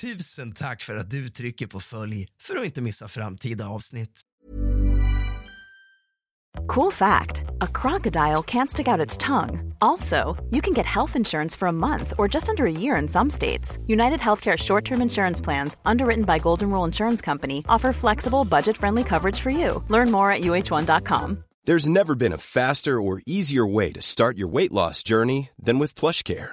Tusen tack för att du trycker på följ för att inte missa framtida avsnitt. Cool fact a crocodile can't stick out its tongue. Also, you can get health insurance for a month or just under a year in some states. United Healthcare short term insurance plans, underwritten by Golden Rule Insurance Company, offer flexible, budget friendly coverage for you. Learn more at uh1.com. There's never been a faster or easier way to start your weight loss journey than with PlushCare.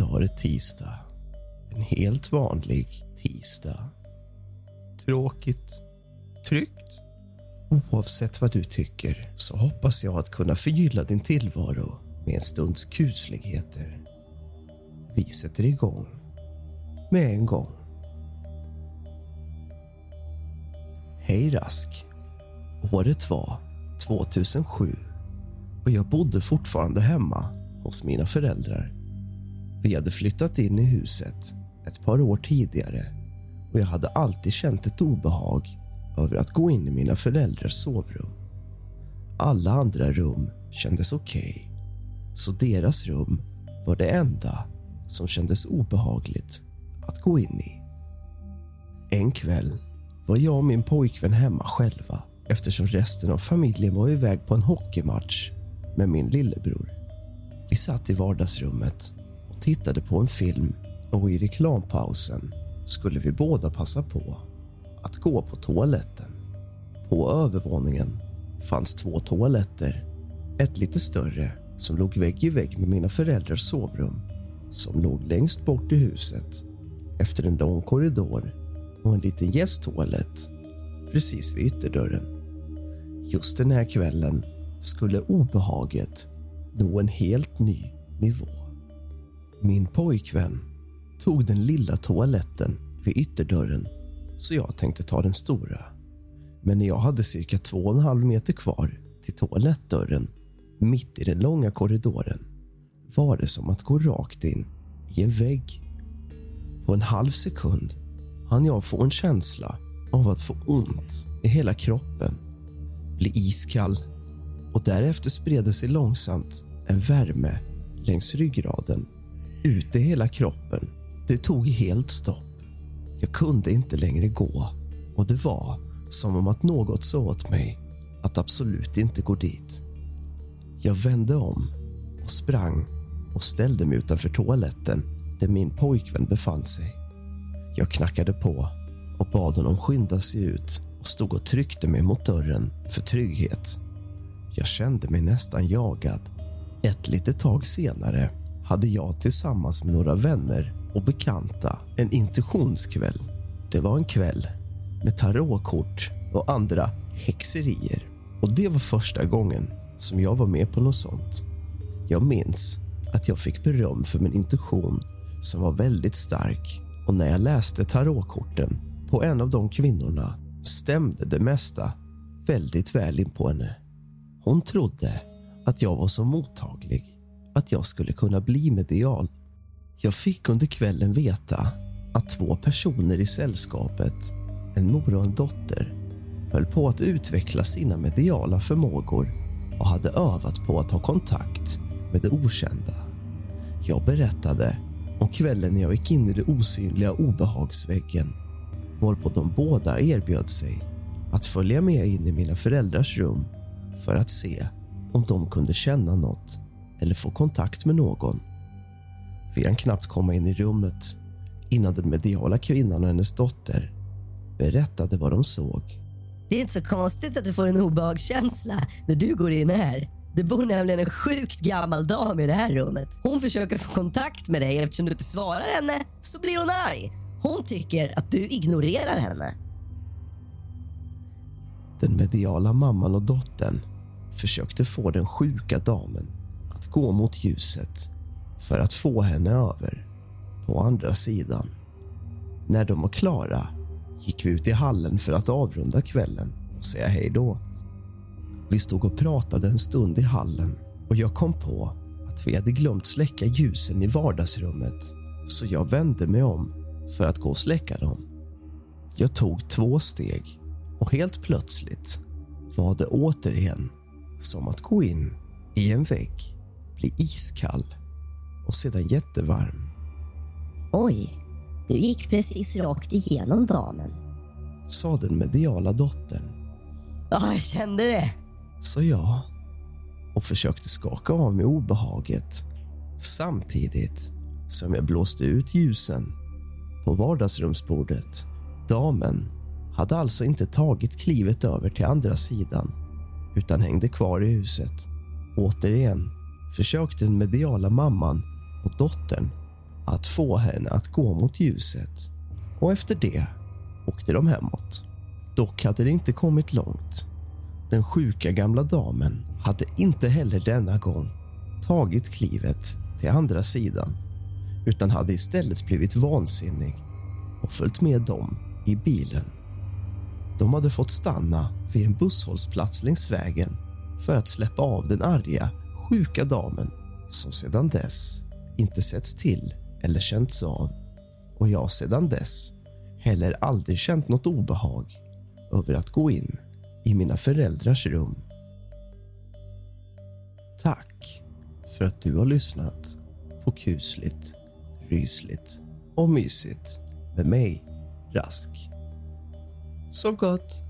Idag är det tisdag. En helt vanlig tisdag. Tråkigt. Tryggt. Oavsett vad du tycker så hoppas jag att kunna förgylla din tillvaro med en stunds kusligheter. Vi sätter igång med en gång. Hej Rask. Året var 2007 och jag bodde fortfarande hemma hos mina föräldrar. Vi hade flyttat in i huset ett par år tidigare och jag hade alltid känt ett obehag över att gå in i mina föräldrars sovrum. Alla andra rum kändes okej, okay, så deras rum var det enda som kändes obehagligt att gå in i. En kväll var jag och min pojkvän hemma själva eftersom resten av familjen var iväg på en hockeymatch med min lillebror. Vi satt i vardagsrummet tittade på en film och i reklampausen skulle vi båda passa på att gå på toaletten. På övervåningen fanns två toaletter. Ett lite större som låg vägg i vägg med mina föräldrars sovrum som låg längst bort i huset efter en lång korridor och en liten gästtoalett precis vid ytterdörren. Just den här kvällen skulle obehaget nå en helt ny nivå. Min pojkvän tog den lilla toaletten vid ytterdörren så jag tänkte ta den stora. Men när jag hade cirka två och en halv meter kvar till toalettdörren mitt i den långa korridoren var det som att gå rakt in i en vägg. På en halv sekund hann jag få en känsla av att få ont i hela kroppen, bli iskall och därefter spred det sig långsamt en värme längs ryggraden, ut i hela kroppen. Det tog helt stopp. Jag kunde inte längre gå och det var som om att något sa åt mig att absolut inte gå dit. Jag vände om och sprang och ställde mig utanför toaletten där min pojkvän befann sig. Jag knackade på och bad honom skynda sig ut och stod och tryckte mig mot dörren för trygghet. Jag kände mig nästan jagad. Ett litet tag senare hade jag tillsammans med några vänner och bekanta en intuitionskväll. Det var en kväll med tarotkort och andra häxerier. Och Det var första gången som jag var med på något sånt. Jag minns att jag fick beröm för min intuition som var väldigt stark och när jag läste tarotkorten på en av de kvinnorna stämde det mesta väldigt väl in på henne. Hon trodde att jag var så mottaglig att jag skulle kunna bli medial. Jag fick under kvällen veta att två personer i sällskapet, en mor och en dotter höll på att utveckla sina mediala förmågor och hade övat på att ha kontakt med det okända. Jag berättade om kvällen när jag gick in i det osynliga obehagsväggen varpå de båda erbjöd sig att följa med in i mina föräldrars rum för att se om de kunde känna något eller få kontakt med någon. Vi hann knappt komma in i rummet innan den mediala kvinnan och hennes dotter berättade vad de såg. Det är inte så konstigt att du får en obehagskänsla när du går in här. Det bor nämligen en sjukt gammal dam i det här rummet. Hon försöker få kontakt med dig eftersom du inte svarar henne så blir hon arg. Hon tycker att du ignorerar henne. Den mediala mamman och dottern försökte få den sjuka damen att gå mot ljuset för att få henne över på andra sidan. När de var klara gick vi ut i hallen för att avrunda kvällen och säga hej då. Vi stod och pratade en stund i hallen och jag kom på att vi hade glömt släcka ljusen i vardagsrummet så jag vände mig om för att gå och släcka dem. Jag tog två steg och helt plötsligt var det återigen som att gå in i en vägg, bli iskall och sedan jättevarm. Oj, du gick precis rakt igenom damen. Sa den mediala dottern. Ja, jag kände det. Sa jag och försökte skaka av mig obehaget samtidigt som jag blåste ut ljusen på vardagsrumsbordet. Damen hade alltså inte tagit klivet över till andra sidan utan hängde kvar i huset. Återigen försökte den mediala mamman och dottern att få henne att gå mot ljuset och efter det åkte de hemåt. Dock hade det inte kommit långt. Den sjuka gamla damen hade inte heller denna gång tagit klivet till andra sidan utan hade istället blivit vansinnig och följt med dem i bilen. De hade fått stanna vid en busshållplats längs vägen för att släppa av den arga, sjuka damen som sedan dess inte setts till eller känts av. Och jag sedan dess heller aldrig känt något obehag över att gå in i mina föräldrars rum. Tack för att du har lyssnat på kusligt, rysligt och mysigt med mig, Rask. Sov gott!